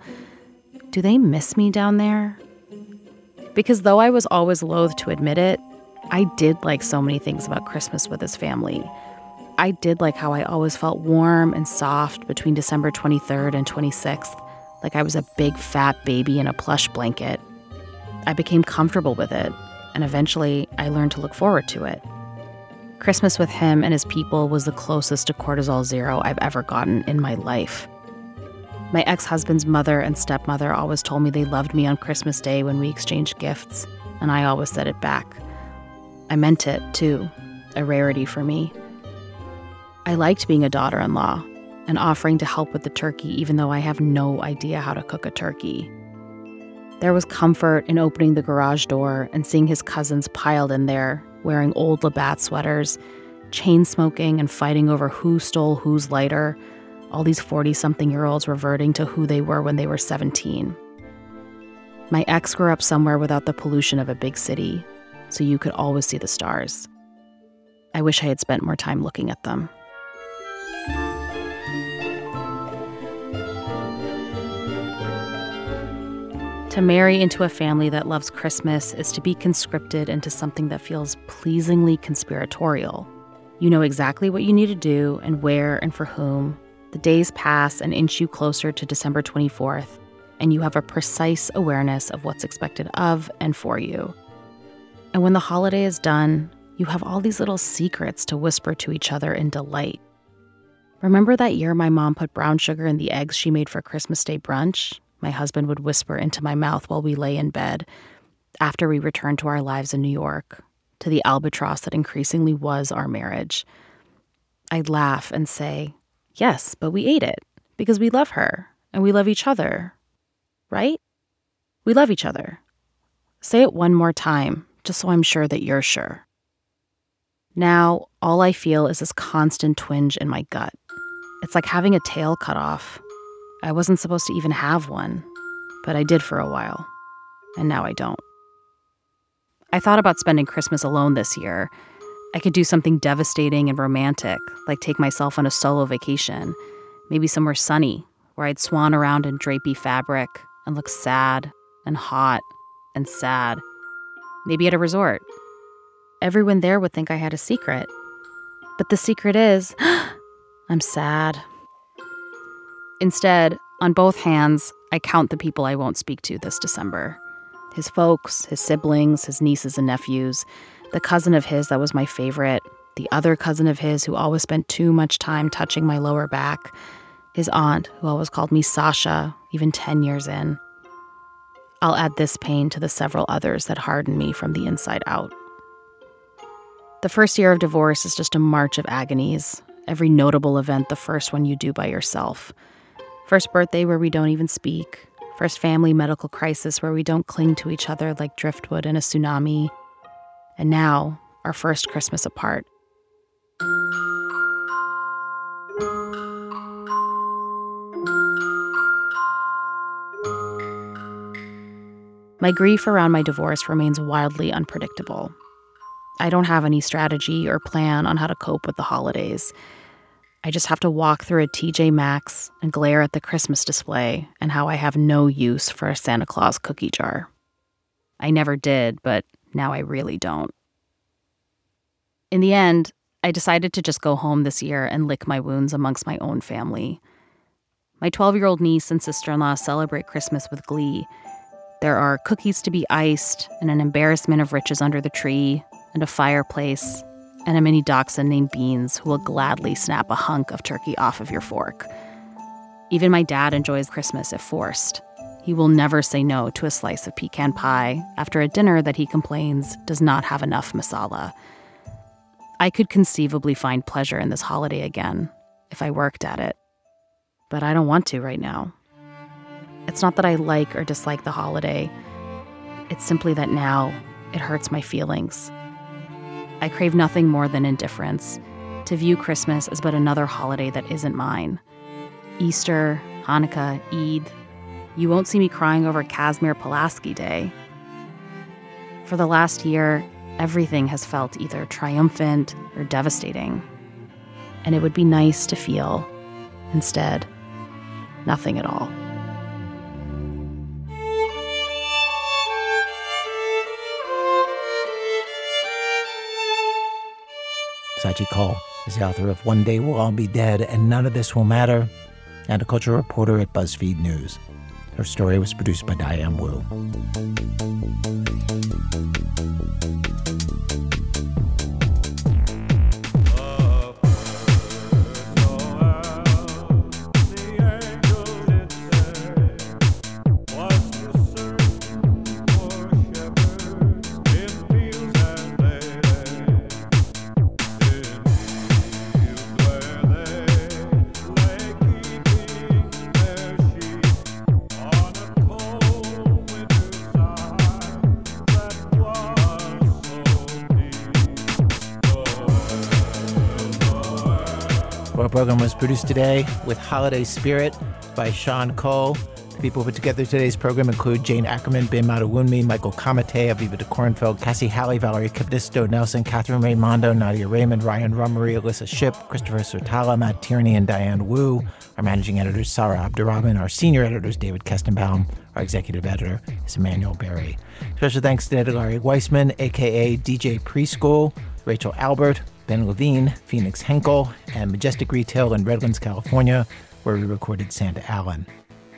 Do they miss me down there? Because though I was always loath to admit it, I did like so many things about Christmas with his family. I did like how I always felt warm and soft between December 23rd and 26th, like I was a big fat baby in a plush blanket. I became comfortable with it, and eventually I learned to look forward to it. Christmas with him and his people was the closest to cortisol zero I've ever gotten in my life. My ex husband's mother and stepmother always told me they loved me on Christmas Day when we exchanged gifts, and I always said it back. I meant it, too, a rarity for me. I liked being a daughter in law and offering to help with the turkey, even though I have no idea how to cook a turkey. There was comfort in opening the garage door and seeing his cousins piled in there, wearing old Labatt sweaters, chain smoking and fighting over who stole whose lighter, all these 40 something year olds reverting to who they were when they were 17. My ex grew up somewhere without the pollution of a big city, so you could always see the stars. I wish I had spent more time looking at them. To marry into a family that loves Christmas is to be conscripted into something that feels pleasingly conspiratorial. You know exactly what you need to do and where and for whom. The days pass and inch you closer to December 24th, and you have a precise awareness of what's expected of and for you. And when the holiday is done, you have all these little secrets to whisper to each other in delight. Remember that year my mom put brown sugar in the eggs she made for Christmas Day brunch? My husband would whisper into my mouth while we lay in bed after we returned to our lives in New York, to the albatross that increasingly was our marriage. I'd laugh and say, Yes, but we ate it because we love her and we love each other. Right? We love each other. Say it one more time, just so I'm sure that you're sure. Now, all I feel is this constant twinge in my gut. It's like having a tail cut off I wasn't supposed to even have one, but I did for a while, and now I don't. I thought about spending Christmas alone this year. I could do something devastating and romantic, like take myself on a solo vacation, maybe somewhere sunny, where I'd swan around in drapey fabric and look sad and hot and sad. Maybe at a resort. Everyone there would think I had a secret. But the secret is I'm sad. Instead, on both hands, I count the people I won't speak to this December his folks, his siblings, his nieces and nephews, the cousin of his that was my favorite, the other cousin of his who always spent too much time touching my lower back, his aunt who always called me Sasha, even 10 years in. I'll add this pain to the several others that hardened me from the inside out. The first year of divorce is just a march of agonies, every notable event the first one you do by yourself. First birthday where we don't even speak. First family medical crisis where we don't cling to each other like driftwood in a tsunami. And now, our first Christmas apart. My grief around my divorce remains wildly unpredictable. I don't have any strategy or plan on how to cope with the holidays. I just have to walk through a TJ Maxx and glare at the Christmas display and how I have no use for a Santa Claus cookie jar. I never did, but now I really don't. In the end, I decided to just go home this year and lick my wounds amongst my own family. My 12 year old niece and sister in law celebrate Christmas with glee. There are cookies to be iced, and an embarrassment of riches under the tree, and a fireplace, and a mini dachshund named Beans who will gladly snap a hunk of turkey off of your fork. Even my dad enjoys Christmas if forced. He will never say no to a slice of pecan pie after a dinner that he complains does not have enough masala. I could conceivably find pleasure in this holiday again if I worked at it. But I don't want to right now. It's not that I like or dislike the holiday, it's simply that now it hurts my feelings I crave nothing more than indifference, to view Christmas as but another holiday that isn't mine. Easter, Hanukkah, Eid, you won't see me crying over Casimir Pulaski Day. For the last year, everything has felt either triumphant or devastating. And it would be nice to feel, instead, nothing at all. Scaachi Koul is the author of One Day We'll All Be Dead and None of This Will Matter, and a culture reporter at BuzzFeed News. Her story was produced by Diane Wu. Produced today with Holiday Spirit by Sean Cole. The people who put together today's program include Jane Ackerman, Bim Adewunmi, Michael Comité, Aviva DeKornfeld, Cassie Halley, Valerie Capdisto Nelson, Katherine Raimondo, Nadia Reiman, Ryan Rumery, Alissa Shipp, Christopher Swetala, Matt Tierney, and Diane Wu. Our managing editor is Sarah Abdurrahman. Our senior editor is David Kestenbaum. Our executive editor is Emanuele Berry. Special thanks today to Larry Weissman, aka DJ Preschool, Rachel Albert, Ben Levine, Phoenix Henkel, and Majestic Retail in Redlands, California, where we recorded Santa Alan.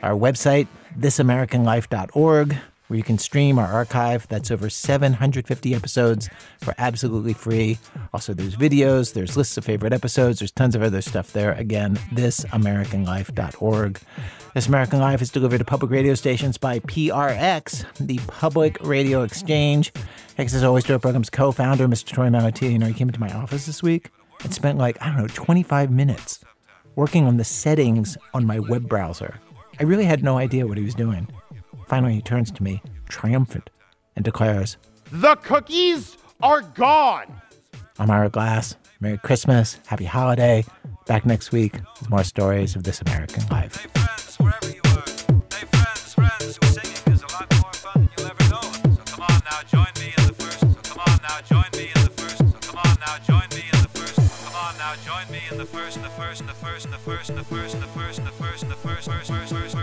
Our website, thisamericanlife.org, where you can stream our archive. That's over 750 episodes for absolutely free. Also, there's videos, there's lists of favorite episodes, there's tons of other stuff there. Again, thisamericanlife.org. This American Life is delivered to public radio stations by PRX, the Public Radio Exchange. Thanks as always to our program's co founder, Mr. Torey Malatia. You know, he came into my office this week and spent like, I don't know, 25 minutes working on the settings on my web browser. I really had no idea what he was doing. Finally, he turns to me, triumphant, and declares, The cookies are gone. I'm Ira Glass. Merry Christmas. Happy holiday. Back next week with more stories of this American life. Join me in the first, the first, the first, the first, the first, the first, the first, the first, first, first, first, first, first, first, first, first, first, first,